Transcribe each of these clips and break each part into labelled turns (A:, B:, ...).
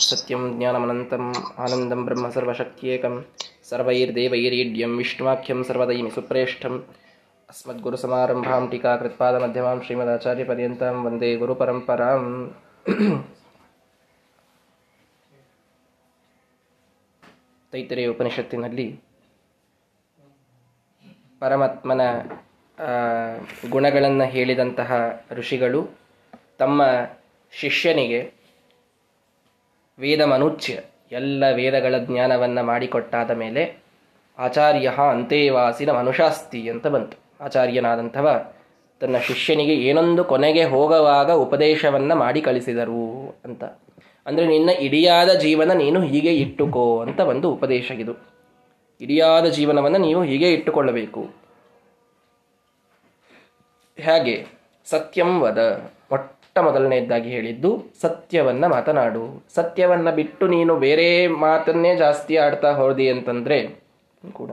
A: ಸತ್ಯಂ ಜ್ಞಾನಮನಂತಂ ಆನಂದಂ ಬ್ರಹ್ಮ ಸರ್ವಶಕ್ತಿಯೇಕಂ ಸರ್ವೈರ್ದೇವೈರೀಢ್ಯಂ ವಿಷ್ಣುವಾಖ್ಯಂ ಸರ್ವದೈಮಿ ಸುಪ್ರೇಷ್ಠಂ ಟೀಕಾ ಟೀಕಾಕೃತ್ಪಾದ ಮಧ್ಯಮಾಂ ಶ್ರೀಮದಾಚಾರ್ಯಪರ್ಯಂತಾಂ ವಂದೇ ಗುರುಪರಂಪರಾಂ ತೈತರಿಯ ಉಪನಿಷತ್ತಿನಲ್ಲಿ ಪರಮಾತ್ಮನ ಗುಣಗಳನ್ನು ಹೇಳಿದಂತಹ ಋಷಿಗಳು ತಮ್ಮ ಶಿಷ್ಯನಿಗೆ ವೇದ ಮನುಚ್ಯ ಎಲ್ಲ ವೇದಗಳ ಜ್ಞಾನವನ್ನು ಮಾಡಿಕೊಟ್ಟಾದ ಮೇಲೆ ಆಚಾರ್ಯ ಅಂತೇವಾಸಿನ ಮನುಷಾಸ್ತಿ ಅಂತ ಬಂತು. ಆಚಾರ್ಯನಾದಂಥವ ತನ್ನ ಶಿಷ್ಯನಿಗೆ ಏನೊಂದು ಕೊನೆಗೆ ಹೋಗುವಾಗ ಉಪದೇಶವನ್ನು ಮಾಡಿ ಕಳಿಸಿದರು ಅಂತ. ಅಂದರೆ ನಿನ್ನ ಇಡಿಯಾದ ಜೀವನ ನೀನು ಹೀಗೆ ಇಟ್ಟುಕೋ ಅಂತ ಒಂದು ಉಪದೇಶ ಇದು. ಇಡಿಯಾದ ಜೀವನವನ್ನು ನೀವು ಹೀಗೆ ಇಟ್ಟುಕೊಳ್ಳಬೇಕು. ಹೇಗೆ? ಸತ್ಯಂ ವದ. ಮೊಟ್ಟ ಮೊದಲನೆಯದ್ದಾಗಿ ಹೇಳಿದ್ದು, ಸತ್ಯವನ್ನ ಮಾತನಾಡು. ಸತ್ಯವನ್ನ ಬಿಟ್ಟು ನೀನು ಬೇರೆ ಮಾತನ್ನೇ ಜಾಸ್ತಿ ಆಡ್ತಾ ಹೋದಿ ಅಂತಂದ್ರೆ, ಕೂಡ.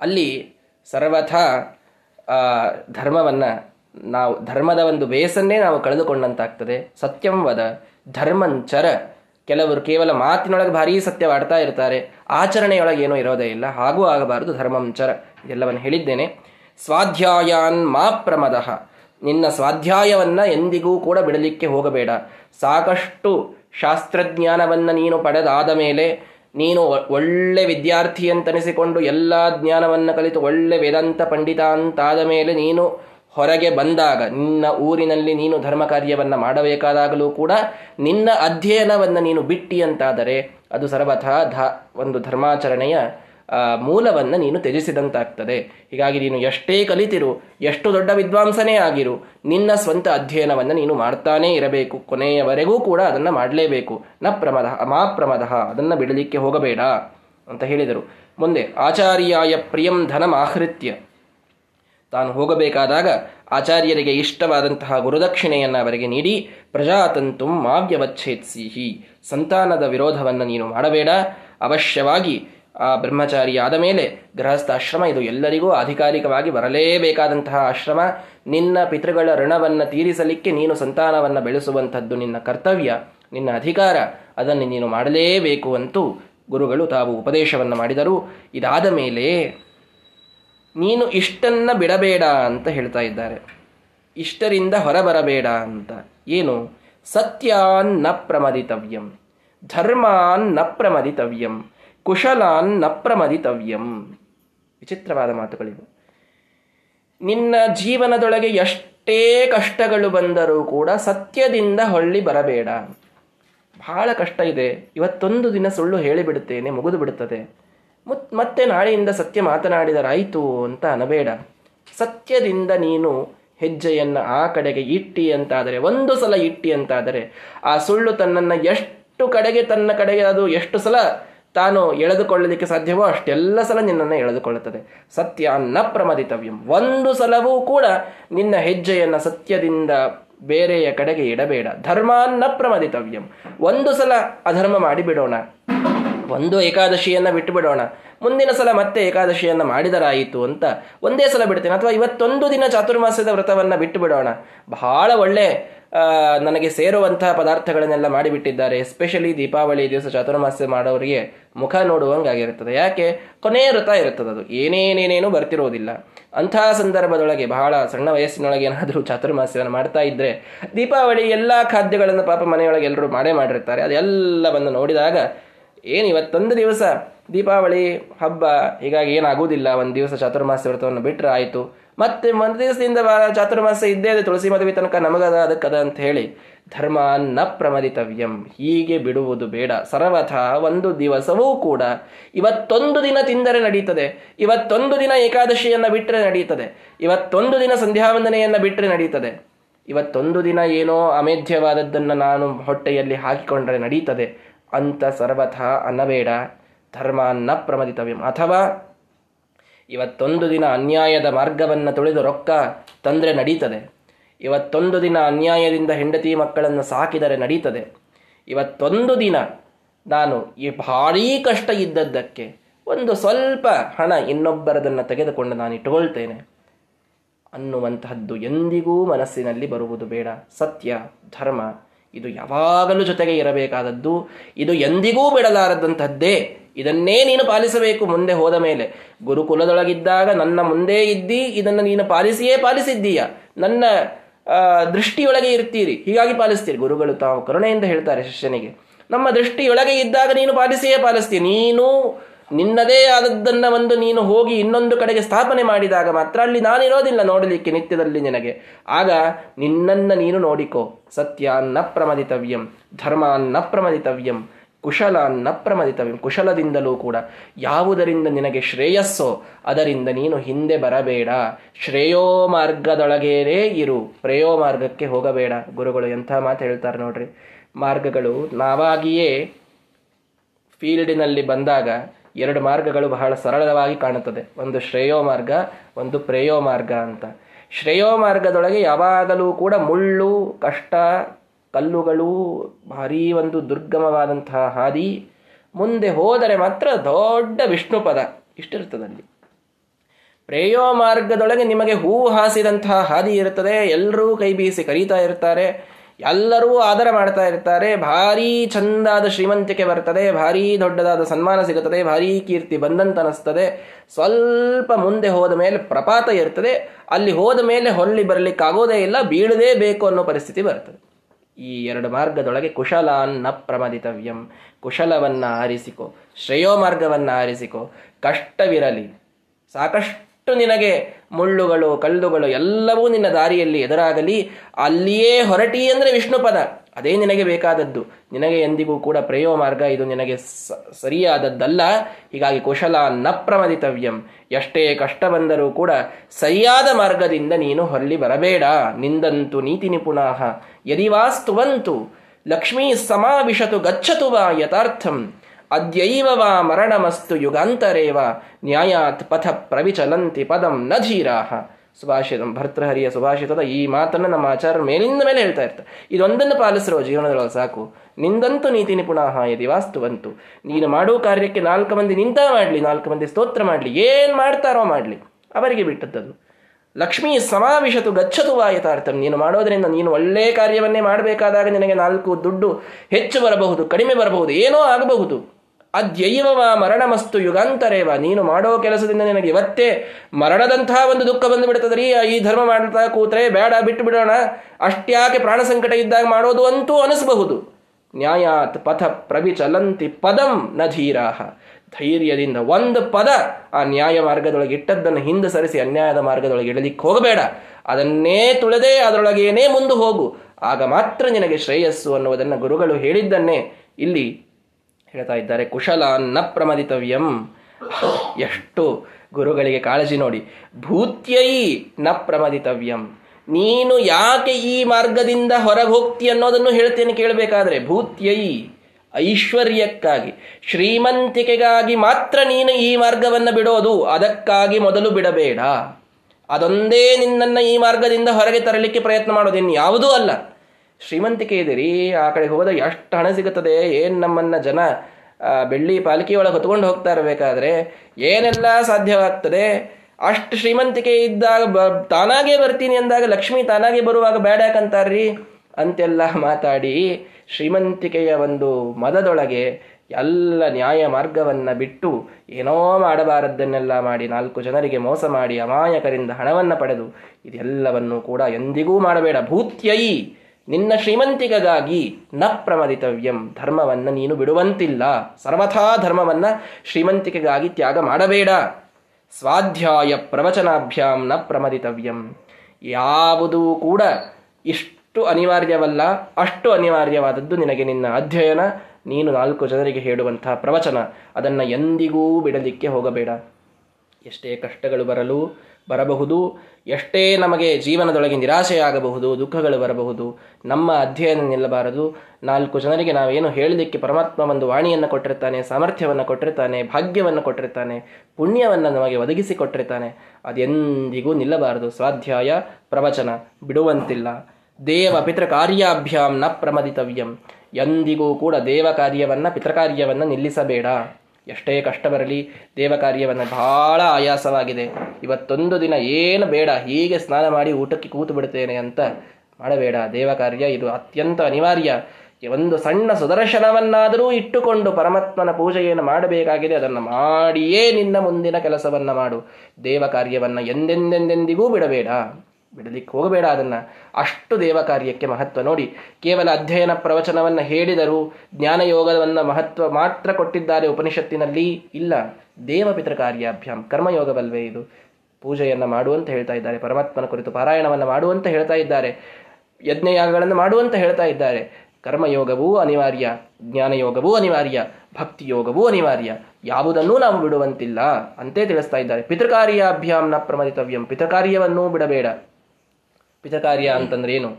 A: ಅಲ್ಲಿ ಸರ್ವಥಾ ಧರ್ಮವನ್ನ ನಾವು, ಧರ್ಮದ ಒಂದು ಬೇಸನ್ನೇ ನಾವು ಕಳೆದುಕೊಂಡಂತಾಗ್ತದೆ. ಸತ್ಯಂವದ ಧರ್ಮಂಚರ ಕೆಲವರು ಕೇವಲ ಮಾತಿನೊಳಗೆ ಭಾರೀ ಸತ್ಯವಾಡ್ತಾ ಇರ್ತಾರೆ. ಆಚರಣೆಯೊಳಗೆ ಏನೂ ಇರೋದೇ ಇಲ್ಲ. ಹಾಗೂ ಆಗಬಾರದು ಧರ್ಮಂಚರ ಎಲ್ಲವನ್ನು ಹೇಳಿದ್ದೇನೆ. ಸ್ವಾಧ್ಯಾಯಾನ್ ಮಾ ಪ್ರಮದ. ನಿನ್ನ ಸ್ವಾಧ್ಯಾಯವನ್ನ ಎಂದಿಗೂ ಕೂಡ ಬಿಡಲಿಕ್ಕೆ ಹೋಗಬೇಡ. ಸಾಕಷ್ಟು ಶಾಸ್ತ್ರಜ್ಞಾನವನ್ನು ನೀನು ಪಡೆದಾದ ಮೇಲೆ ನೀನು ಒಳ್ಳೆ ವಿದ್ಯಾರ್ಥಿ ಅಂತನಿಸಿಕೊಂಡು ಎಲ್ಲ ಜ್ಞಾನವನ್ನು ಕಲಿತು ಒಳ್ಳೆ ವೇದಾಂತ ಪಂಡಿತ ಅಂತಾದ ಮೇಲೆ ನೀನು ಹೊರಗೆ ಬಂದಾಗ, ನಿನ್ನ ಊರಿನಲ್ಲಿ ನೀನು ಧರ್ಮ ಕಾರ್ಯವನ್ನು ಮಾಡಬೇಕಾದಾಗಲೂ ಕೂಡ ನಿನ್ನ ಅಧ್ಯಯನವನ್ನು ನೀನು ಬಿಟ್ಟಿ ಅಂತಾದರೆ ಅದು ಸರ್ವಥಾ ಧ, ಒಂದು ಧರ್ಮಾಚರಣೆಯ ಮೂಲವನ್ನು ನೀನು ತ್ಯಜಿಸಿದಂತಾಗ್ತದೆ. ಹೀಗಾಗಿ ನೀನು ಎಷ್ಟೇ ಕಲಿತಿರು, ಎಷ್ಟು ದೊಡ್ಡ ವಿದ್ವಾಂಸನೇ ಆಗಿರು, ನಿನ್ನ ಸ್ವಂತ ಅಧ್ಯಯನವನ್ನು ನೀನು ಮಾಡ್ತಾನೇ ಇರಬೇಕು. ಕೊನೆಯವರೆಗೂ ಕೂಡ ಅದನ್ನು ಮಾಡಲೇಬೇಕು. ನ ಪ್ರಮದ ಮಾ ಪ್ರಮದ, ಅದನ್ನು ಬಿಡಲಿಕ್ಕೆ ಹೋಗಬೇಡ ಅಂತ ಹೇಳಿದರು. ಮುಂದೆ, ಆಚಾರ್ಯಾಯ ಪ್ರಿಯಂ ಧನಮಾಹೃತ್ಯ ತಾನು ಹೋಗಬೇಕಾದಾಗ ಆಚಾರ್ಯರಿಗೆ ಇಷ್ಟವಾದಂತಹ ಗುರುದಕ್ಷಿಣೆಯನ್ನು ಅವರಿಗೆ ನೀಡಿ, ಪ್ರಜಾತಂತು ಮಾವ್ಯವಚ್ಛೇತ್ಸಿಹಿ. ಸಂತಾನದ ವಿರೋಧವನ್ನು ನೀನು ಮಾಡಬೇಡ. ಅವಶ್ಯವಾಗಿ ಆ ಬ್ರಹ್ಮಚಾರಿ ಆದ ಮೇಲೆ ಗೃಹಸ್ಥಾಶ್ರಮ ಇದು ಎಲ್ಲರಿಗೂ ಅಧಿಕಾರಿಕವಾಗಿ ಬರಲೇಬೇಕಾದಂತಹ ಆಶ್ರಮ. ನಿನ್ನ ಪಿತೃಗಳ ಋಣವನ್ನು ತೀರಿಸಲಿಕ್ಕೆ ನೀನು ಸಂತಾನವನ್ನು ಬೆಳೆಸುವಂಥದ್ದು ನಿನ್ನ ಕರ್ತವ್ಯ, ನಿನ್ನ ಅಧಿಕಾರ. ಅದನ್ನು ನೀನು ಮಾಡಲೇಬೇಕು ಅಂತೂ ಗುರುಗಳು ತಾವು ಉಪದೇಶವನ್ನು ಮಾಡಿದರು. ಇದಾದ ಮೇಲೆ ನೀನು ಇಷ್ಟನ್ನ ಬಿಡಬೇಡ ಅಂತ ಹೇಳ್ತಾ ಇದ್ದಾರೆ. ಇಷ್ಟರಿಂದ ಹೊರಬರಬೇಡ ಅಂತ. ಏನು? ಸತ್ಯಾನ್ನ ಪ್ರಮದಿತವ್ಯಂ, ಧರ್ಮಾನ್ನ ಪ್ರಮದಿತವ್ಯಂ. ಕುಶಲಾನ್ನ ಪ್ರಮದಿತವ್ಯಂ. ವಿಚಿತ್ರವಾದ ಮಾತುಗಳಿವು. ನಿನ್ನ ಜೀವನದೊಳಗೆ ಎಷ್ಟೇ ಕಷ್ಟಗಳು ಬಂದರೂ ಕೂಡ ಸತ್ಯದಿಂದ ಹೊಳ್ಳಿ ಬರಬೇಡ. ಬಹಳ ಕಷ್ಟ ಇದೆ. ಇವತ್ತೊಂದು ದಿನ ಸುಳ್ಳು ಹೇಳಿಬಿಡುತ್ತೇನೆ ಮುಗಿದು ಬಿಡುತ್ತದೆ ಮತ್ತೆ ನಾಳೆಯಿಂದ ಸತ್ಯ ಮಾತನಾಡಿದರಾಯಿತು ಅಂತ ಅನಬೇಡ ಸತ್ಯದಿಂದ ನೀನು ಹೆಜ್ಜೆಯನ್ನು ಆ ಕಡೆಗೆ ಇಟ್ಟಿ ಅಂತಾದರೆ, ಒಂದು ಸಲ ಇಟ್ಟಿ ಅಂತಾದರೆ, ಆ ಸುಳ್ಳು ತನ್ನನ್ನು ಎಷ್ಟು ಕಡೆಗೆ ತನ್ನ ಕಡೆಗೆ, ಅದು ಎಷ್ಟು ಸಲ ತಾನು ಎಳೆದುಕೊಳ್ಳಲಿಕ್ಕೆ ಸಾಧ್ಯವೋ ಅಷ್ಟೆಲ್ಲ ಸಲ ನಿನ್ನನ್ನು ಎಳೆದುಕೊಳ್ಳುತ್ತದೆ. ಸತ್ಯ ನ ಪ್ರಮದಿತವ್ಯಂ. ಒಂದು ಸಲವೂ ಕೂಡ ನಿನ್ನ ಹೆಜ್ಜೆಯನ್ನು ಸತ್ಯದಿಂದ ಬೇರೆಯ ಕಡೆಗೆ ಇಡಬೇಡ. ಧರ್ಮ ನ ಪ್ರಮದಿತವ್ಯಂ. ಒಂದು ಸಲ ಅಧರ್ಮ ಮಾಡಿಬಿಡೋಣ. ಒಂದು ಏಕಾದಶಿಯನ್ನು ಬಿಟ್ಟು ಬಿಡೋಣ ಮುಂದಿನ ಸಲ ಮತ್ತೆ ಏಕಾದಶಿಯನ್ನು ಮಾಡಿದರಾಯಿತು ಅಂತ ಒಂದೇ ಸಲ ಬಿಡ್ತೇನೆ. ಅಥವಾ ಇವತ್ತೊಂದು ದಿನ ಚಾತುರ್ಮಾಸ್ಯದ ವ್ರತವನ್ನು ಬಿಟ್ಟು ಬಿಡೋಣ ಬಹಳ ಒಳ್ಳೆ ನನಗೆ ಸೇರುವಂತಹ ಪದಾರ್ಥಗಳನ್ನೆಲ್ಲ ಮಾಡಿಬಿಟ್ಟಿದ್ದಾರೆ. ಎಸ್ಪೆಷಲಿ ದೀಪಾವಳಿ ದಿವಸ ಚಾತುರ್ಮಾಸ್ಯ ಮಾಡೋರಿಗೆ ಮುಖ ನೋಡುವಂಗಾಗಿರುತ್ತದೆ. ಯಾಕೆ? ಕೊನೆಯ ವೃತ ಇರುತ್ತದೆ ಅದು. ಏನೇನೇನೇನು ಬರ್ತಿರೋದಿಲ್ಲ. ಅಂತಹ ಸಂದರ್ಭದೊಳಗೆ ಬಹಳ ಸಣ್ಣ ವಯಸ್ಸಿನೊಳಗೆ ಏನಾದರೂ ಚಾತುರ್ಮಾಸ್ಯವನ್ನು ಮಾಡ್ತಾ ಇದ್ರೆ ದೀಪಾವಳಿ ಎಲ್ಲ ಖಾದ್ಯಗಳನ್ನು ಪಾಪ ಮನೆಯೊಳಗೆ ಎಲ್ಲರೂ ಮಾಡೇ ಮಾಡಿರ್ತಾರೆ. ಅದೆಲ್ಲವನ್ನು ನೋಡಿದಾಗ, ಏನು ಇವತ್ತೊಂದು ದಿವಸ? ದೀಪಾವಳಿ ಹಬ್ಬ, ಹೀಗಾಗಿ ಏನಾಗುವುದಿಲ್ಲ. ಒಂದು ದಿವಸ ಚಾತುರ್ಮಾಸ ವ್ರತವನ್ನು ಬಿಟ್ಟರೆ ಆಯಿತು. ಮತ್ತೆ ಒಂದು ದಿವಸದಿಂದ ಚಾತುರ್ಮಾಸ ಇದ್ದೇ ಇದೆ. ತುಳಸಿ ಮದುವೆ ತನಕ ನಮಗದ ಅದಕ್ಕದ ಅಂತ ಹೇಳಿ, ಧರ್ಮ ನ ಪ್ರಮದಿತವ್ಯಂ. ಹೀಗೆ ಬಿಡುವುದು ಬೇಡ. ಸರ್ವಥ ಒಂದು ದಿವಸವೂ ಕೂಡ ಇವತ್ತೊಂದು ದಿನ ತಿಂದರೆ ನಡೀತದೆ. ಇವತ್ತೊಂದು ದಿನ ಏಕಾದಶಿಯನ್ನು ಬಿಟ್ಟರೆ ನಡೀತದೆ. ಇವತ್ತೊಂದು ದಿನ ಸಂಧ್ಯಾವಂದನೆಯನ್ನು ಬಿಟ್ಟರೆ ನಡೀತದೆ. ಇವತ್ತೊಂದು ದಿನ ಏನೋ ಅಮೇಧ್ಯವಾದದ್ದನ್ನು ನಾನು ಹೊಟ್ಟೆಯಲ್ಲಿ ಹಾಕಿಕೊಂಡರೆ ನಡೀತದೆ. ಅಂತ ಸರ್ವಥ ಅನ್ನಬೇಡ. ಧರ್ಮ ನ ಪ್ರಮದಿತವ್ಯಂ. ಅಥವಾ ಇವತ್ತೊಂದು ದಿನ ಅನ್ಯಾಯದ ಮಾರ್ಗವನ್ನು ತುಳಿದು ರೊಕ್ಕ ತಂದರೆ ನಡೀತದೆ. ಇವತ್ತೊಂದು ದಿನ ಅನ್ಯಾಯದಿಂದ ಹೆಂಡತಿ ಮಕ್ಕಳನ್ನು ಸಾಕಿದರೆ ನಡೀತದೆ. ಇವತ್ತೊಂದು ದಿನ ನಾನು ಈ ಭಾರೀ ಕಷ್ಟ ಇದ್ದದ್ದಕ್ಕೆ ಒಂದು ಸ್ವಲ್ಪ ಹಣ ಇನ್ನೊಬ್ಬರದನ್ನು ತೆಗೆದುಕೊಂಡು ನಾನು ಇಟ್ಟುಕೊಳ್ತೇನೆ. ಅನ್ನುವಂತಹದ್ದು ಎಂದಿಗೂ ಮನಸ್ಸಿನಲ್ಲಿ ಬರುವುದು ಬೇಡ. ಸತ್ಯ, ಧರ್ಮ ಇದು ಯಾವಾಗಲೂ ಜೊತೆಗೆ ಇರಬೇಕಾದದ್ದು. ಇದು ಎಂದಿಗೂ ಬಿಡಲಾರದಂಥದ್ದೇ. ಇದನ್ನೇ ನೀನು ಪಾಲಿಸಬೇಕು ಮುಂದೆ ಹೋದ ಮೇಲೆ. ಗುರುಕುಲದೊಳಗಿದ್ದಾಗ ನನ್ನ ಮುಂದೆ ಇದ್ದಿ, ಇದನ್ನು ನೀನು ಪಾಲಿಸಿಯೇ ಪಾಲಿಸಿದ್ದೀಯ. ನನ್ನ ದೃಷ್ಟಿಯೊಳಗೆ ಇರ್ತೀರಿ. ಹೀಗಾಗಿ ಪಾಲಿಸ್ತೀರಿ. ಗುರುಗಳು ತಾವು ಕರುಣೆಯಿಂದ ಹೇಳ್ತಾರೆ ಶಿಷ್ಯನಿಗೆ. ನಮ್ಮ ದೃಷ್ಟಿಯೊಳಗೆ ಇದ್ದಾಗ ನೀನು ಪಾಲಿಸಿಯೇ ಪಾಲಿಸ್ತೀಯ. ನೀನು ನಿನ್ನದೇ ಆದದ್ದನ್ನು ಒಂದು ನೀನು ಹೋಗಿ ಇನ್ನೊಂದು ಕಡೆಗೆ ಸ್ಥಾಪನೆ ಮಾಡಿದಾಗ ಮಾತ್ರ ಅಲ್ಲಿ ನಾನಿರೋದಿಲ್ಲ ನೋಡಲಿಕ್ಕೆ ನಿತ್ಯದಲ್ಲಿ ನಿನಗೆ. ಆಗ ನಿನ್ನನ್ನು ನೀನು ನೋಡಿಕೋ. ಸತ್ಯ ನ ಪ್ರಮದಿತವ್ಯಂ, ಧರ್ಮ ಪ್ರಮದಿತವ್ಯಂ, ಕುಶಲ ನ ಪ್ರಮದಿತವ್ಯಂ. ಕುಶಲದಿಂದಲೂ ಕೂಡ ಯಾವುದರಿಂದ ನಿನಗೆ ಶ್ರೇಯಸ್ಸೋ ಅದರಿಂದ ನೀನು ಹಿಂದೆ ಬರಬೇಡ. ಶ್ರೇಯೋ ಮಾರ್ಗದೊಳಗೇನೇ ಇರು. ಪ್ರೇಯೋ ಮಾರ್ಗಕ್ಕೆ ಹೋಗಬೇಡ. ಗುರುಗಳು ಎಂಥ ಮಾತು ಹೇಳ್ತಾರೆ ನೋಡ್ರಿ. ಮಾರ್ಗಗಳು ನಾವಾಗಿಯೇ ಫೀಲ್ಡಿನಲ್ಲಿ ಬಂದಾಗ ಎರಡು ಮಾರ್ಗಗಳು ಬಹಳ ಸರಳವಾಗಿ ಕಾಣುತ್ತದೆ. ಒಂದು ಶ್ರೇಯೋ ಮಾರ್ಗ, ಒಂದು ಪ್ರೇಯೋ ಮಾರ್ಗ ಅಂತ. ಶ್ರೇಯೋ ಮಾರ್ಗದೊಳಗೆ ಯಾವಾಗಲೂ ಕೂಡ ಮುಳ್ಳು, ಕಷ್ಟ, ಕಲ್ಲುಗಳು, ಭಾರೀ ಒಂದು ದುರ್ಗಮವಾದಂತಹ ಹಾದಿ, ಮುಂದೆ ಹೋದರೆ ಮಾತ್ರ ದೊಡ್ಡ ವಿಷ್ಣು ಪದ. ಇಷ್ಟಿರ್ತದಲ್ಲಿ ಪ್ರೇಯೋ ಮಾರ್ಗದೊಳಗೆ ನಿಮಗೆ ಹೂ ಹಾಸಿದಂತಹ ಹಾದಿ ಇರುತ್ತದೆ. ಎಲ್ಲರೂ ಕೈ ಬೀಸಿ ಕರೀತಾ ಇರ್ತಾರೆ. ಎಲ್ಲರೂ ಆದರ ಮಾಡ್ತಾ ಇರ್ತಾರೆ. ಭಾರೀ ಚಂದಾದ ಶ್ರೀಮಂತಿಕೆ ಬರ್ತದೆ. ಭಾರೀ ದೊಡ್ಡದಾದ ಸನ್ಮಾನ ಸಿಗುತ್ತದೆ. ಭಾರೀ ಕೀರ್ತಿ ಬಂದಂತನಿಸ್ತದೆ ಸ್ವಲ್ಪ ಮುಂದೆ ಹೋದ ಮೇಲೆ ಪ್ರಪಾತ ಇರ್ತದೆ ಅಲ್ಲಿ ಹೋದ ಮೇಲೆ ಹೊಳ್ಳಿ ಬರಲಿಕ್ಕಾಗೋದೇ ಇಲ್ಲ. ಬೀಳದೇ ಬೇಕು ಅನ್ನೋ ಪರಿಸ್ಥಿತಿ ಬರ್ತದೆ. ಈ ಎರಡು ಮಾರ್ಗದೊಳಗೆ ಕುಶಲಾನ್ನ ಪ್ರಮದಿತವ್ಯಂ. ಕುಶಲವನ್ನು ಆರಿಸಿಕೊ. ಶ್ರೇಯೋ ಮಾರ್ಗವನ್ನು ಆರಿಸಿಕೊ. ಕಷ್ಟವಿರಲಿ. ಸಾಕಷ್ಟು ಎಷ್ಟು ನಿನಗೆ ಮುಳ್ಳುಗಳು, ಕಲ್ಲುಗಳು ಎಲ್ಲವೂ ನಿನ್ನ ದಾರಿಯಲ್ಲಿ ಎದುರಾಗಲಿ, ಅಲ್ಲಿಯೇ ಹೊರಟಿ ಅಂದರೆ ವಿಷ್ಣು ಪದ ಅದೇ ನಿನಗೆ ಬೇಕಾದದ್ದು. ನಿನಗೆ ಎಂದಿಗೂ ಕೂಡ ಪ್ರೇಯೋ ಮಾರ್ಗ ಇದು ನಿನಗೆ ಸರಿಯಾದದ್ದಲ್ಲ. ಹೀಗಾಗಿ ಕುಶಲ ನ ಪ್ರಮದಿತವ್ಯಂ ಎಷ್ಟೇ ಕಷ್ಟ ಬಂದರೂ ಕೂಡ ಸರಿಯಾದ ಮಾರ್ಗದಿಂದ ನೀನು ಹೊರಲಿ ಬರಬೇಡ. ನಿಂದಂತು ನೀತಿ ನಿಪುಣಾಹ. ಯದಿವಾಸ್ತುವಂತು ಲಕ್ಷ್ಮೀ ಸಮಾವಿಶತು ಗಚ್ಚತು ವಾ ಯಥಾರ್ಥಂ. ಅದ್ಯೈವ ವಾ ಮರಣಮಸ್ತು ಯುಗಾಂತರೇವ ನ್ಯಾಯಾತ್ ಪಥ ಪ್ರವಿಚಲಂತಿ ಪದಂ ನ ಧೀರಾಹ ಸುಭಾಷಿತ ಭರ್ತೃಹರಿಯ ಸುಭಾಷಿತದ ಈ ಮಾತನ್ನು ನಮ್ಮ ಆಚಾರ್ಯ ಮೇಲಿಂದ ಮೇಲೆ ಹೇಳ್ತಾ ಇರ್ತಾರೆ. ಇದೊಂದನ್ನು ಪಾಲಿಸಿರೋ ಜೀವನದೊಳಗೆ ಸಾಕು. ನಿಂದಂತೂ ನೀತಿ ನಿಪುಣಾಹ ಯದಿ ವಾಸ್ತುವಂತು. ನೀನು ಮಾಡುವ ಕಾರ್ಯಕ್ಕೆ ನಾಲ್ಕು ಮಂದಿ ನಿಂತ ಮಾಡಲಿ, ನಾಲ್ಕು ಮಂದಿ ಸ್ತೋತ್ರ ಮಾಡಲಿ, ಏನು ಮಾಡ್ತಾರೋ ಮಾಡಲಿ. ಅವರಿಗೆ ಬಿಟ್ಟದ್ದು ಲಕ್ಷ್ಮೀ ಸಮಾವಿಶತು ಗಚ್ಚತು ವಾಯತಾರ್ಥಂ ನೀನು ಮಾಡೋದರಿಂದ ನೀನು ಒಳ್ಳೆಯ ಕಾರ್ಯವನ್ನೇ ಮಾಡಬೇಕಾದಾಗ ನಿನಗೆ ನಾಲ್ಕು ದುಡ್ಡು ಹೆಚ್ಚು ಬರಬಹುದು, ಕಡಿಮೆ ಬರಬಹುದು, ಏನೋ ಆಗಬಹುದು. ಅದ್ಯೈವವ ಮರಣಮಸ್ತು ಯುಗಾಂತರೇವ, ನೀನು ಮಾಡೋ ಕೆಲಸದಿಂದ ನಿನಗೆ ಇವತ್ತೇ ಮರಣದಂತಹ ಒಂದು ದುಃಖ ಬಂದು ರೀ ಈ ಧರ್ಮ ಮಾಡ್ತಾ ಕೂತ್ರೆ ಬೇಡ ಬಿಟ್ಟು ಬಿಡೋಣ ಅಷ್ಟ್ಯಾಕೆ ಪ್ರಾಣ ಸಂಕಟ ಇದ್ದಾಗ ಮಾಡೋದು ಅಂತೂ ಅನಿಸಬಹುದು. ನ್ಯಾಯಾತ್ ಪಥ ಪ್ರವಿಚಲಂತಿ ಪದಂ ನ ಧೀರಾಹ. ಧೈರ್ಯದಿಂದ ಒಂದು ಪದ ಆ ನ್ಯಾಯ ಮಾರ್ಗದೊಳಗೆ ಇಟ್ಟದ್ದನ್ನು ಹಿಂದೆ ಸರಿಸಿ ಅನ್ಯಾಯದ ಮಾರ್ಗದೊಳಗೆ ಇಡಲಿಕ್ಕೆ ಹೋಗಬೇಡ. ಅದನ್ನೇ ತುಳದೆ ಅದರೊಳಗೇನೇ ಮುಂದೆ ಹೋಗು. ಆಗ ಮಾತ್ರ ನಿನಗೆ ಶ್ರೇಯಸ್ಸು ಅನ್ನುವುದನ್ನು ಗುರುಗಳು ಹೇಳಿದ್ದನ್ನೇ ಇಲ್ಲಿ ಹೇಳ್ತಾ ಇದ್ದಾರೆ. ಕುಶಲ ನ ಪ್ರಮದಿತವ್ಯಂ ಎಷ್ಟು ಗುರುಗಳಿಗೆ ಕಾಳಜಿ ನೋಡಿ. ಭೂತ್ಯೈ ನ ಪ್ರಮದಿತವ್ಯಂ ನೀನು ಯಾಕೆ ಈ ಮಾರ್ಗದಿಂದ ಹೊರಗೆ ಹೋಗ್ತಿ ಅನ್ನೋದನ್ನು ಹೇಳ್ತೇನೆ ಕೇಳಬೇಕಾದ್ರೆ. ಭೂತ್ಯೈ ಐಶ್ವರ್ಯಕ್ಕಾಗಿ. ಶ್ರೀಮಂತಿಕೆಗಾಗಿ ಮಾತ್ರ ನೀನು ಈ ಮಾರ್ಗವನ್ನು ಬಿಡೋದು. ಅದಕ್ಕಾಗಿ ಮೊದಲು ಬಿಡಬೇಡ. ಅದೊಂದೇ ನಿನ್ನನ್ನು ಈ ಮಾರ್ಗದಿಂದ ಹೊರಗೆ ತರಲಿಕ್ಕೆ ಪ್ರಯತ್ನ ಮಾಡೋದಿನ್ನು ಯಾವುದೂ ಅಲ್ಲ. ಶ್ರೀಮಂತಿಕೆ ಇದ್ದೀರಿ ಆ ಕಡೆ ಹೋದಾಗ ಎಷ್ಟು ಹಣ ಸಿಗುತ್ತದೆ, ಏನು ನಮ್ಮನ್ನು ಜನ ಬೆಳ್ಳಿ ಪಾಲಿಕೆಯೊಳಗೆ ಹೊತ್ಕೊಂಡು ಹೋಗ್ತಾ ಇರಬೇಕಾದ್ರೆ ಏನೆಲ್ಲ ಸಾಧ್ಯವಾಗ್ತದೆ? ಅಷ್ಟು ಶ್ರೀಮಂತಿಕೆ ಇದ್ದಾಗ ಬ, ತಾನಾಗೇ ಬರ್ತೀನಿ ಅಂದಾಗ ಲಕ್ಷ್ಮಿ ತಾನಾಗೆ ಬರುವಾಗ ಬೇಡ ಯಾಕಂತಾರ್ರಿ? ಅಂತೆಲ್ಲ ಮಾತಾಡಿ ಶ್ರೀಮಂತಿಕೆಯ ಒಂದು ಮದದೊಳಗೆ ಎಲ್ಲ ನ್ಯಾಯ ಮಾರ್ಗವನ್ನ ಬಿಟ್ಟು ಏನೋ ಮಾಡಬಾರದ್ದನ್ನೆಲ್ಲ ಮಾಡಿ ನಾಲ್ಕು ಜನರಿಗೆ ಮೋಸ ಮಾಡಿ ಅಮಾಯಕರಿಂದ ಹಣವನ್ನು ಪಡೆದು, ಇದೆಲ್ಲವನ್ನು ಕೂಡ ಎಂದಿಗೂ ಮಾಡಬೇಡ. ಭೂತ್ಯೈ ನಿನ್ನ ಶ್ರೀಮಂತಿಕೆಗಾಗಿ ನ ಪ್ರಮದಿತವ್ಯಂ. ಧರ್ಮವನ್ನ ನೀನು ಬಿಡುವಂತಿಲ್ಲ. ಸರ್ವಥಾ ಧರ್ಮವನ್ನ ಶ್ರೀಮಂತಿಕೆಗಾಗಿ ತ್ಯಾಗ ಮಾಡಬೇಡ. ಸ್ವಾಧ್ಯಾಯ ಪ್ರವಚನಾಭ್ಯಾಂ ನ ಪ್ರಮದಿತವ್ಯಂ. ಯಾವುದೂ ಕೂಡ ಇಷ್ಟು ಅನಿವಾರ್ಯವಲ್ಲ, ಅಷ್ಟು ಅನಿವಾರ್ಯವಾದದ್ದು ನಿನಗೆ ನಿನ್ನ ಅಧ್ಯಯನ. ನೀನು ನಾಲ್ಕು ಜನರಿಗೆ ಹೇಳುವಂತಹ ಪ್ರವಚನ. ಅದನ್ನು ಎಂದಿಗೂ ಬಿಡಲಿಕ್ಕೆ ಹೋಗಬೇಡ. ಎಷ್ಟೇ ಕಷ್ಟಗಳು ಬರಲು ಬರಬಹುದು. ಎಷ್ಟೇ ನಮಗೆ ಜೀವನದೊಳಗೆ ನಿರಾಶೆಯಾಗಬಹುದು, ದುಃಖಗಳು ಬರಬಹುದು, ನಮ್ಮ ಅಧ್ಯಯನ ನಿಲ್ಲಬಾರದು. ನಾಲ್ಕು ಜನರಿಗೆ ನಾವೇನು ಹೇಳಲಿಕ್ಕೆ ಪರಮಾತ್ಮ ಒಂದು ವಾಣಿಯನ್ನು ಕೊಟ್ಟಿರ್ತಾನೆ ಸಾಮರ್ಥ್ಯವನ್ನು ಕೊಟ್ಟಿರ್ತಾನೆ ಭಾಗ್ಯವನ್ನು ಕೊಟ್ಟಿರ್ತಾನೆ ಪುಣ್ಯವನ್ನು ನಮಗೆ ಒದಗಿಸಿ ಕೊಟ್ಟಿರ್ತಾನೆ ಅದೆಂದಿಗೂ ನಿಲ್ಲಬಾರದು. ಸ್ವಾಧ್ಯಾಯ ಪ್ರವಚನ. ಬಿಡುವಂತಿಲ್ಲ. ದೇವ ಪಿತೃ ಕಾರ್ಯಾಭ್ಯಾಂ ನ ಪ್ರಮದಿತವ್ಯಂ. ಎಂದಿಗೂ ಕೂಡ ದೇವ ಕಾರ್ಯವನ್ನು ಪಿತೃಕಾರ್ಯವನ್ನು ನಿಲ್ಲಿಸಬೇಡ. ಎಷ್ಟೇ ಕಷ್ಟ ಬರಲಿ ದೇವ ಕಾರ್ಯವನ್ನು ಬಹಳ ಆಯಾಸವಾಗಿದೆ. ಇವತ್ತೊಂದು ದಿನ ಏನು ಬೇಡ, ಹೀಗೆ ಸ್ನಾನ ಮಾಡಿ ಊಟಕ್ಕೆ ಕೂತು ಬಿಡ್ತೇನೆ ಅಂತ ಮಾಡಬೇಡ. ದೇವ ಕಾರ್ಯ ಇದು ಅತ್ಯಂತ ಅನಿವಾರ್ಯ. ಒಂದು ಸಣ್ಣ ಸುದರ್ಶನವನ್ನಾದರೂ ಇಟ್ಟುಕೊಂಡು ಪರಮಾತ್ಮನ ಪೂಜೆಯನ್ನು ಮಾಡಬೇಕಾಗಿದೆ. ಅದನ್ನು ಮಾಡಿಯೇ ನಿನ್ನ ಮುಂದಿನ ಕೆಲಸವನ್ನು ಮಾಡು. ದೇವ ಕಾರ್ಯವನ್ನು ಎಂದೆಂದೆಂದೆಂದಿಗೂ ಬಿಡಬೇಡ. ಬಿಡಲಿಕ್ಕೆ ಹೋಗಬೇಡ. ಅದನ್ನು ಅಷ್ಟು ದೇವ ಕಾರ್ಯಕ್ಕೆ ಮಹತ್ವ ನೋಡಿ. ಕೇವಲ ಅಧ್ಯಯನ ಪ್ರವಚನವನ್ನು ಹೇಳಿದರು ಜ್ಞಾನಯೋಗವನ್ನು ಮಹತ್ವ ಮಾತ್ರ ಕೊಟ್ಟಿದ್ದಾರೆ ಉಪನಿಷತ್ತಿನಲ್ಲಿ ಇಲ್ಲ. ದೇವ ಪಿತೃಕಾರ್ಯಾಭ್ಯಾಂ ಕರ್ಮಯೋಗವಲ್ವೇ ಇದು. ಪೂಜೆಯನ್ನು ಮಾಡುವಂತ ಹೇಳ್ತಾ ಇದ್ದಾರೆ. ಪರಮಾತ್ಮನ ಕುರಿತು ಪಾರಾಯಣವನ್ನು ಮಾಡುವಂತ ಹೇಳ್ತಾ ಇದ್ದಾರೆ. ಯಜ್ಞಯಾಗಗಳನ್ನು ಮಾಡುವಂತ ಹೇಳ್ತಾ ಇದ್ದಾರೆ. ಕರ್ಮಯೋಗವೂ ಅನಿವಾರ್ಯ, ಜ್ಞಾನಯೋಗವೂ ಅನಿವಾರ್ಯ, ಭಕ್ತಿಯೋಗವೂ ಅನಿವಾರ್ಯ. ಯಾವುದನ್ನೂ ನಾವು ಬಿಡುವಂತಿಲ್ಲ ಅಂತೇ ತಿಳಿಸ್ತಾ ಇದ್ದಾರೆ. ಪಿತೃಕಾರ್ಯಾಭ್ಯಾಮ್ನ ಪ್ರಮದಿತವ್ಯಂ, ಪಿತೃಕಾರ್ಯವನ್ನೂ ಬಿಡಬೇಡ. ಪಿತೃಕಾರ್ಯ ಅಂತಂದ್ರೆ ಏನು?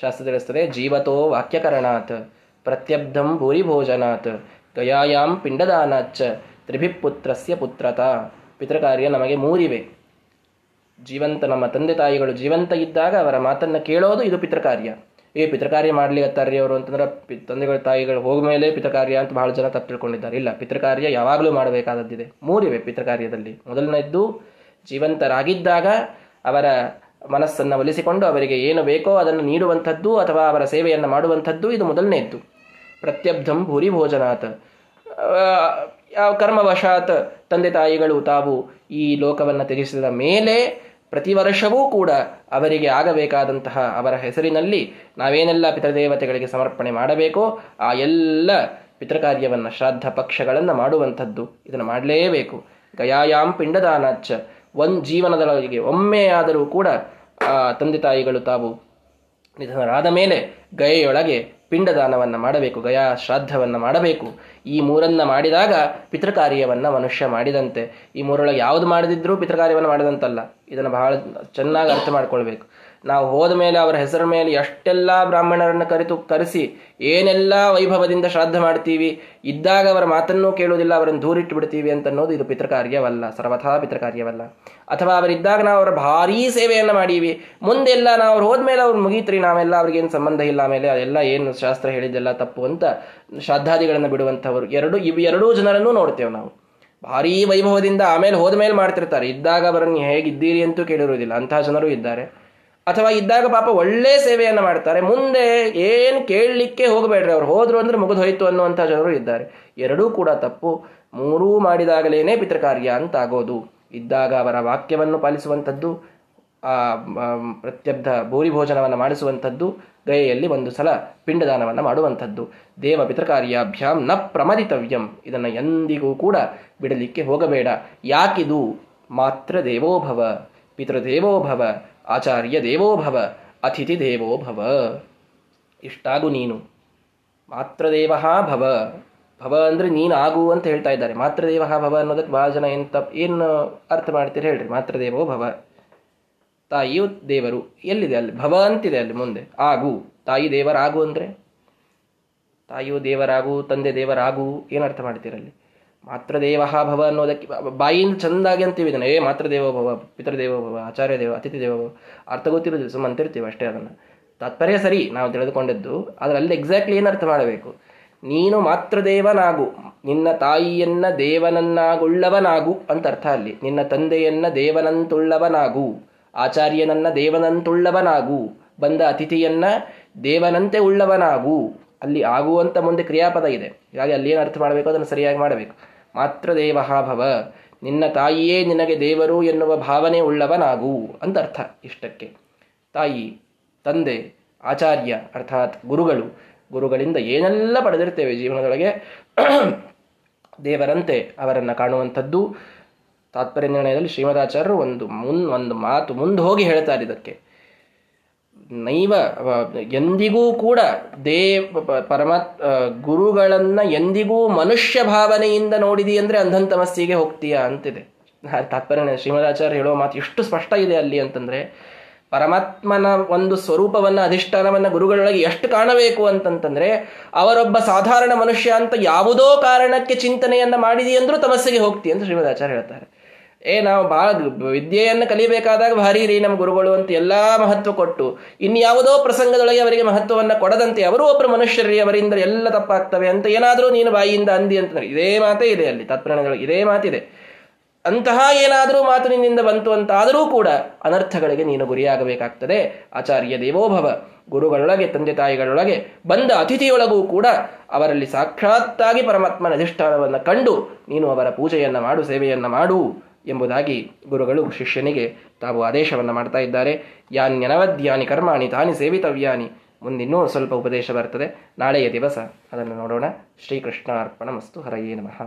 A: ಶಾಸ್ತ್ರ ತಿಳಿಸ್ತದೆ ಜೀವತೋ ವಾಕ್ಯಕರಣಾತ್, ಪ್ರತ್ಯಬ್ಧಂ ಭೂರಿ ಭೋಜನಾತ್ ಗಯಾಯಾಮ್ ಪಿಂಡದಾನಾಚ ತ್ರಿಭಿಪುತ್ರಸ್ಯ ಪುತ್ರತ. ಪಿತೃಕಾರ್ಯ ನಮಗೆ ಮೂರಿವೆ. ಜೀವಂತ ನಮ್ಮ ತಂದೆ ತಾಯಿಗಳು ಜೀವಂತ ಇದ್ದಾಗ ಅವರ ಮಾತನ್ನ ಕೇಳೋದು ಇದು ಪಿತೃಕಾರ್ಯ. ಏ, ಪಿತೃಕಾರ್ಯ ಮಾಡ್ಲಿಕತ್ತಾರ್ರಿ ಅವರು ಅಂತಂದ್ರೆ ತಂದೆಗಳ ತಾಯಿಗಳು ಹೋಗ ಮೇಲೆ ಪಿತೃಕಾರ್ಯ ಅಂತ ಬಹಳ ಜನ ತಪ್ಪು ತಿಳ್ಕೊಂಡಿದ್ದಾರೆ. ಇಲ್ಲ, ಪಿತೃಕಾರ್ಯ ಯಾವಾಗಲೂ ಮಾಡಬೇಕಾದದ್ದಿದೆ. ಮೂರಿವೆ ಪಿತೃಕಾರ್ಯದಲ್ಲಿ. ಮೊದಲನೇದ್ದು ಜೀವಂತರಾಗಿದ್ದಾಗ ಅವರ ಮನಸ್ಸನ್ನು ಒಲಿಸಿಕೊಂಡು ಅವರಿಗೆ ಏನು ಬೇಕೋ ಅದನ್ನು ನೀಡುವಂಥದ್ದು ಅಥವಾ ಅವರ ಸೇವೆಯನ್ನು ಮಾಡುವಂಥದ್ದು ಇದು ಮೊದಲನೇದ್ದು ಪ್ರತ್ಯಬ್ಧಂ ಭೂರಿ ಭೋಜನಾತ್. ಕರ್ಮವಶಾತ್ ತಂದೆ ತಾಯಿಗಳು ತಾವು ಈ ಲೋಕವನ್ನು ತ್ಯಜಿಸಿದ ಮೇಲೆ ಪ್ರತಿ ವರ್ಷವೂ ಕೂಡ ಅವರಿಗೆ ಆಗಬೇಕಾದಂತಹ ಅವರ ಹೆಸರಿನಲ್ಲಿ ನಾವೇನೆಲ್ಲ ಪಿತೃದೇವತೆಗಳಿಗೆ ಸಮರ್ಪಣೆ ಮಾಡಬೇಕೋ ಆ ಎಲ್ಲ ಪಿತೃಕಾರ್ಯವನ್ನು ಶ್ರಾದ್ದ ಪಕ್ಷಗಳನ್ನು ಮಾಡುವಂಥದ್ದು ಇದನ್ನು ಮಾಡಲೇಬೇಕು. ಗಯಾಯಾಂ ಪಿಂಡದಾನಾಚ ಒಂದು ಜೀವನದೊಳಗೆ ಒಮ್ಮೆಯಾದರೂ ಕೂಡ, ಆ, ತಂದೆ ತಾಯಿಗಳು ತಾವು ನಿಧನರಾದ ಮೇಲೆ ಗಯೆಯೊಳಗೆ ಪಿಂಡದಾನವನ್ನು ಮಾಡಬೇಕು ಗಯಾ ಶ್ರಾದ್ದವನ್ನು ಮಾಡಬೇಕು. ಈ ಮೂರನ್ನ ಮಾಡಿದಾಗ ಪಿತೃಕಾರ್ಯವನ್ನು ಮನುಷ್ಯ ಮಾಡಿದಂತೆ. ಈ ಮೂರೊಳಗೆ ಯಾವುದು ಮಾಡದಿದ್ರೂ ಪಿತೃಕಾರ್ಯವನ್ನು ಮಾಡಿದಂತಲ್ಲ. ಇದನ್ನು ಬಹಳ ಚೆನ್ನಾಗಿ ಅರ್ಥ ಮಾಡ್ಕೊಳ್ಬೇಕು. ನಾವು ಹೋದ ಮೇಲೆ ಅವರ ಹೆಸರ ಮೇಲೆ ಎಷ್ಟೆಲ್ಲ ಬ್ರಾಹ್ಮಣರನ್ನು ಕರೆತು, ಕರೆಸಿ ಏನೆಲ್ಲ ವೈಭವದಿಂದ ಶ್ರಾದ್ದ ಮಾಡ್ತೀವಿ ಇದ್ದಾಗ ಅವರ ಮಾತನ್ನೂ ಕೇಳುವುದಿಲ್ಲ, ಅವರನ್ನು ದೂರಿಟ್ಟು ಬಿಡ್ತೀವಿ ಅಂತ ಅನ್ನೋದು ಇದು ಪಿತೃಕಾರ್ಯವಲ್ಲ, ಸರ್ವಥಾ ಪಿತೃಕಾರ್ಯವಲ್ಲ. ಅಥವಾ ಅವರಿದ್ದಾಗ ನಾವು ಅವರ ಭಾರೀ ಸೇವೆಯನ್ನು ಮಾಡೀವಿ, ಮುಂದೆಲ್ಲ ನಾವು ಅವ್ರು ಹೋದ್ಮೇಲೆ ಅವ್ರು ಮುಗೀತ್ರಿ, ನಾವೆಲ್ಲ ಅವ್ರಿಗೇನು ಸಂಬಂಧ ಇಲ್ಲ, ಆಮೇಲೆ ಅದೆಲ್ಲ ಏನು ಶಾಸ್ತ್ರ ಹೇಳಿದ್ದೆಲ್ಲ ತಪ್ಪು ಅಂತ ಶ್ರದ್ಧಾದಿಗಳನ್ನು ಬಿಡುವಂಥವ್ರು, ಎರಡು, ಇವು ಎರಡೂ ಜನರನ್ನು ನೋಡ್ತೇವೆ ನಾವು. ಭಾರೀ ವೈಭವದಿಂದ ಆಮೇಲೆ ಹೋದ ಮೇಲೆ ಮಾಡ್ತಿರ್ತಾರೆ, ಇದ್ದಾಗ ಅವರನ್ನು ಹೇಗಿದ್ದೀರಿ ಅಂತೂ ಕೇಳಿರುವುದಿಲ್ಲ, ಅಂತಹ ಜನರು ಇದ್ದಾರೆ. ಅಥವಾ ಇದ್ದಾಗ ಪಾಪ ಒಳ್ಳೆ ಸೇವೆಯನ್ನು ಮಾಡ್ತಾರೆ. ಮುಂದೆ ಏನು ಕೇಳಲಿಕ್ಕೆ ಹೋಗಬೇಡ್ರಿ ಅವ್ರು. ಹೋದ್ರು ಅಂದ್ರೆ ಮುಗಿದು ಹೋಯ್ತು ಅನ್ನುವಂಥ ಜನರು ಇದ್ದಾರೆ. ಎರಡೂ ಕೂಡ ತಪ್ಪು. ಮೂರೂ ಮಾಡಿದಾಗಲೇನೆ ಪಿತೃಕಾರ್ಯ ಅಂತ ಆಗೋದು ಇದ್ದಾಗ ಅವರ ವಾಕ್ಯವನ್ನು ಪಾಲಿಸುವಂಥದ್ದು, ಆ ಪ್ರತ್ಯಬ್ಧ ಭೂರಿ ಭೋಜನವನ್ನು ಮಾಡಿಸುವಂಥದ್ದು, ಗಯೆಯಲ್ಲಿ ಒಂದು ಸಲ ಪಿಂಡದಾನವನ್ನು ಮಾಡುವಂಥದ್ದು. ದೇವ ಪಿತೃಕಾರ್ಯಾಭ್ಯಾಂ ನ ಪ್ರಮದಿತವ್ಯಂ. ಇದನ್ನು ಎಂದಿಗೂ ಕೂಡ ಬಿಡಲಿಕ್ಕೆ ಹೋಗಬೇಡ. ಯಾಕಿದು ಮಾತ್ರ ದೇವೋಭವ? ಪಿತೃದೇವೋಭವ ಆಚಾರ್ಯ ದೇವೋ ಭವ, ಅತಿಥಿ ದೇವೋ ಭವ। ಇಷ್ಟಾಗು ನೀನು. ಮಾತೃದೇವ ಭವ। ಭವ ಅಂದರೆ ನೀನು ಆಗು ಅಂತ ಹೇಳ್ತಾ ಇದ್ದಾರೆ. ಮಾತೃದೇವ ಭವ ಅನ್ನೋದಕ್ಕೆ ಭಾಳ ಜನ ಎಂತ, ಏನು ಅರ್ಥ ಮಾಡ್ತೀರಿ ಹೇಳ್ರಿ. ಮಾತೃದೇವೋ ಭವ। ತಾಯಿಯು ದೇವರು. ಎಲ್ಲಿದೆ ಅಲ್ಲಿ? ಭವ ಅಂತಿದೆ ಅಲ್ಲಿ ಮುಂದೆ. ಆಗು. ತಾಯಿ ದೇವರಾಗು ಅಂದರೆ? ತಾಯಿಯು ದೇವರಾಗು, ತಂದೆ ದೇವರಾಗು, ಏನರ್ಥ ಮಾಡ್ತೀರಲ್ಲಿ ಮಾತ್ರದೇವ ಭವ ಅನ್ನೋದಕ್ಕೆ ಬಾಯಿಂದ ಚಂದಾಗಿ ಅಂತೀವಿ ಇದನ್ನು. ಏ, ಮಾತ್ರದೇವ ಭವ, ಪಿತೃದೇವ ಭವ ಆಚಾರ್ಯ ದೇವ ಅತಿಥಿ ದೇವ ಅರ್ಥ ಗೊತ್ತಿರೋದು ಸುಮ್ಮ ಅಂತಿರ್ತೀವಿ ಅಷ್ಟೇ ಅದನ್ನು. ತಾತ್ಪರ್ಯ ಸರಿ, ನಾವು ತಿಳಿದುಕೊಂಡದ್ದು, ಆದರೆ ಅಲ್ಲಿ ಎಕ್ಸಾಕ್ಟ್ಲಿ ಏನು ಅರ್ಥ ಮಾಡಬೇಕು? ನೀನು ಮಾತೃದೇವನಾಗು ನಿನ್ನ ತಾಯಿಯನ್ನ ದೇವನನ್ನಾಗುಳ್ಳವನಾಗು ಅಂತ ಅರ್ಥ ಅಲ್ಲಿ. ನಿನ್ನ ತಂದೆಯನ್ನ ದೇವನಂತುಳ್ಳವನಾಗು, ಆಚಾರ್ಯನನ್ನ ದೇವನಂತುಳ್ಳವನಾಗು, ಬಂದ ಅತಿಥಿಯನ್ನ ದೇವನಂತೆ ಉಳ್ಳವನಾಗು. ಅಲ್ಲಿ ಆಗುವಂತ ಮುಂದೆ ಕ್ರಿಯಾಪದ ಇದೆ. ಹೀಗಾಗಿ ಅಲ್ಲಿ ಏನು ಅರ್ಥ ಮಾಡಬೇಕು, ಅದನ್ನು ಸರಿಯಾಗಿ ಮಾಡಬೇಕು. ಮಾತ್ರ ಭವ. ನಿನ್ನ ತಾಯಿಯೇ ನಿನಗೆ ದೇವರು ಎನ್ನುವ ಭಾವನೆ ಉಳ್ಳವನಾಗು ಅಂತ ಅರ್ಥ ಇಷ್ಟಕ್ಕೆ. ತಾಯಿ, ತಂದೆ, ಆಚಾರ್ಯ ಅರ್ಥಾತ್ ಗುರುಗಳು, ಗುರುಗಳಿಂದ ಏನೆಲ್ಲ ಪಡೆದಿರ್ತೇವೆ ಜೀವನದೊಳಗೆ ದೇವರಂತೆ ಅವರನ್ನು ಕಾಣುವಂಥದ್ದು. ತಾತ್ಪರ್ಯ ನಿರ್ಣಯದಲ್ಲಿ ಶ್ರೀಮದಾಚಾರ್ಯರು ಒಂದು ಮುನ್, ಒಂದು ಮಾತು ಮುಂದೆ ಹೋಗಿ ಹೇಳ್ತಾರೆ ಇದಕ್ಕೆ. ನೈವ ಎಂದಿಗೂ ಕೂಡ ದೇವ ಪರಮಾತ್ ಗುರುಗಳನ್ನ ಎಂದಿಗೂ ಮನುಷ್ಯ ಭಾವನೆಯಿಂದ ನೋಡಿದಿ ಅಂದ್ರೆ ಅಂಧನ್ ತಮಸ್ಸಿಗೆ ಹೋಗ್ತೀಯಾ ಅಂತಿದೆ. ತಾತ್ಪರ್ಯ ಶ್ರೀಮದಾಚಾರ್ಯ ಹೇಳೋ ಮಾತು ಎಷ್ಟು ಸ್ಪಷ್ಟ ಇದೆ ಅಲ್ಲಿ ಅಂತಂದ್ರೆ, ಪರಮಾತ್ಮನ ಒಂದು ಸ್ವರೂಪವನ್ನ, ಅಧಿಷ್ಠಾನವನ್ನ ಗುರುಗಳೊಳಗೆ ಎಷ್ಟು ಕಾಣಬೇಕು ಅಂತಂತಂದ್ರೆ, ಅವರೊಬ್ಬ ಸಾಧಾರಣ ಮನುಷ್ಯ ಅಂತ ಯಾವುದೋ ಕಾರಣಕ್ಕೆ ಚಿಂತನೆಯನ್ನ ಮಾಡಿದಿ ಅಂದ್ರೂ ತಮಸ್ಸಿಗೆ ಹೋಗ್ತಿ ಅಂತ ಶ್ರೀಮದಾಚಾರ್ಯ ಹೇಳ್ತಾರೆ. ಏ, ನಾವು ಭಾಳ ವಿದ್ಯೆಯನ್ನು ಕಲಿಬೇಕಾದಾಗ ಭಾರಿ ರೀ, ನಮ್ಮ ಗುರುಗಳು ಅಂತ ಎಲ್ಲಾ ಮಹತ್ವ ಕೊಟ್ಟು. ಇನ್ಯಾವುದೋ ಪ್ರಸಂಗದೊಳಗೆ ಅವರಿಗೆ ಮಹತ್ವವನ್ನು ಕೊಡದಂತೆ ಅವರು ಒಬ್ಬರು ಮನುಷ್ಯರಿ ಅವರಿಂದ ಎಲ್ಲ ತಪ್ಪಾಗ್ತವೆ ಅಂತ ಏನಾದರೂ ನೀನು ಬಾಯಿಯಿಂದ ಅಂದಿ ಅಂತ ಇದೇ ಮಾತೇ ಇದೆ ಅಲ್ಲಿ, ತತ್ಪ್ರಣಗಳು, ಇದೇ ಮಾತಿದೆ. ಅಂತಹ ಏನಾದರೂ ಮಾತು ನಿನ್ನಿಂದ ಬಂತು ಅಂತಾದರೂ ಕೂಡ ಅನರ್ಥಗಳಿಗೆ ನೀನು ಗುರಿಯಾಗಬೇಕಾಗ್ತದೆ. ಆಚಾರ್ಯ ದೇವೋಭವ, ಗುರುಗಳೊಳಗೆ, ತಂದೆ ತಾಯಿಗಳೊಳಗೆ ಬಂದ ಅತಿಥಿಯೊಳಗೂ ಕೂಡ ಅವರಲ್ಲಿ ಸಾಕ್ಷಾತ್ತಾಗಿ ಪರಮಾತ್ಮನ ಅಧಿಷ್ಠಾನವನ್ನು ಕಂಡು ನೀನು ಅವರ ಪೂಜೆಯನ್ನು ಮಾಡು, ಸೇವೆಯನ್ನು ಮಾಡು. ಎಂಬುದಾಗಿ ಗುರುಗಳು ಶಿಷ್ಯನಿಗೆ ತಾವು ಆದೇಶವನ್ನು ಮಾಡ್ತಾ ಇದ್ದಾರೆ. ಯಾನ್ಯನವದ್ಯಾನಿ ಕರ್ಮಾಣಿ ತಾನಿ ಸೇವಿತವ್ಯಾನಿ. ಮುಂದಿನ್ನೂ ಸ್ವಲ್ಪ ಉಪದೇಶ ಬರ್ತದೆ. ನಾಳೆಯ ದಿವಸ ಅದನ್ನು ನೋಡೋಣ. ಶ್ರೀಕೃಷ್ಣ ಅರ್ಪಣ ಮಸ್ತು ಹರಯೇ ನಮಃ.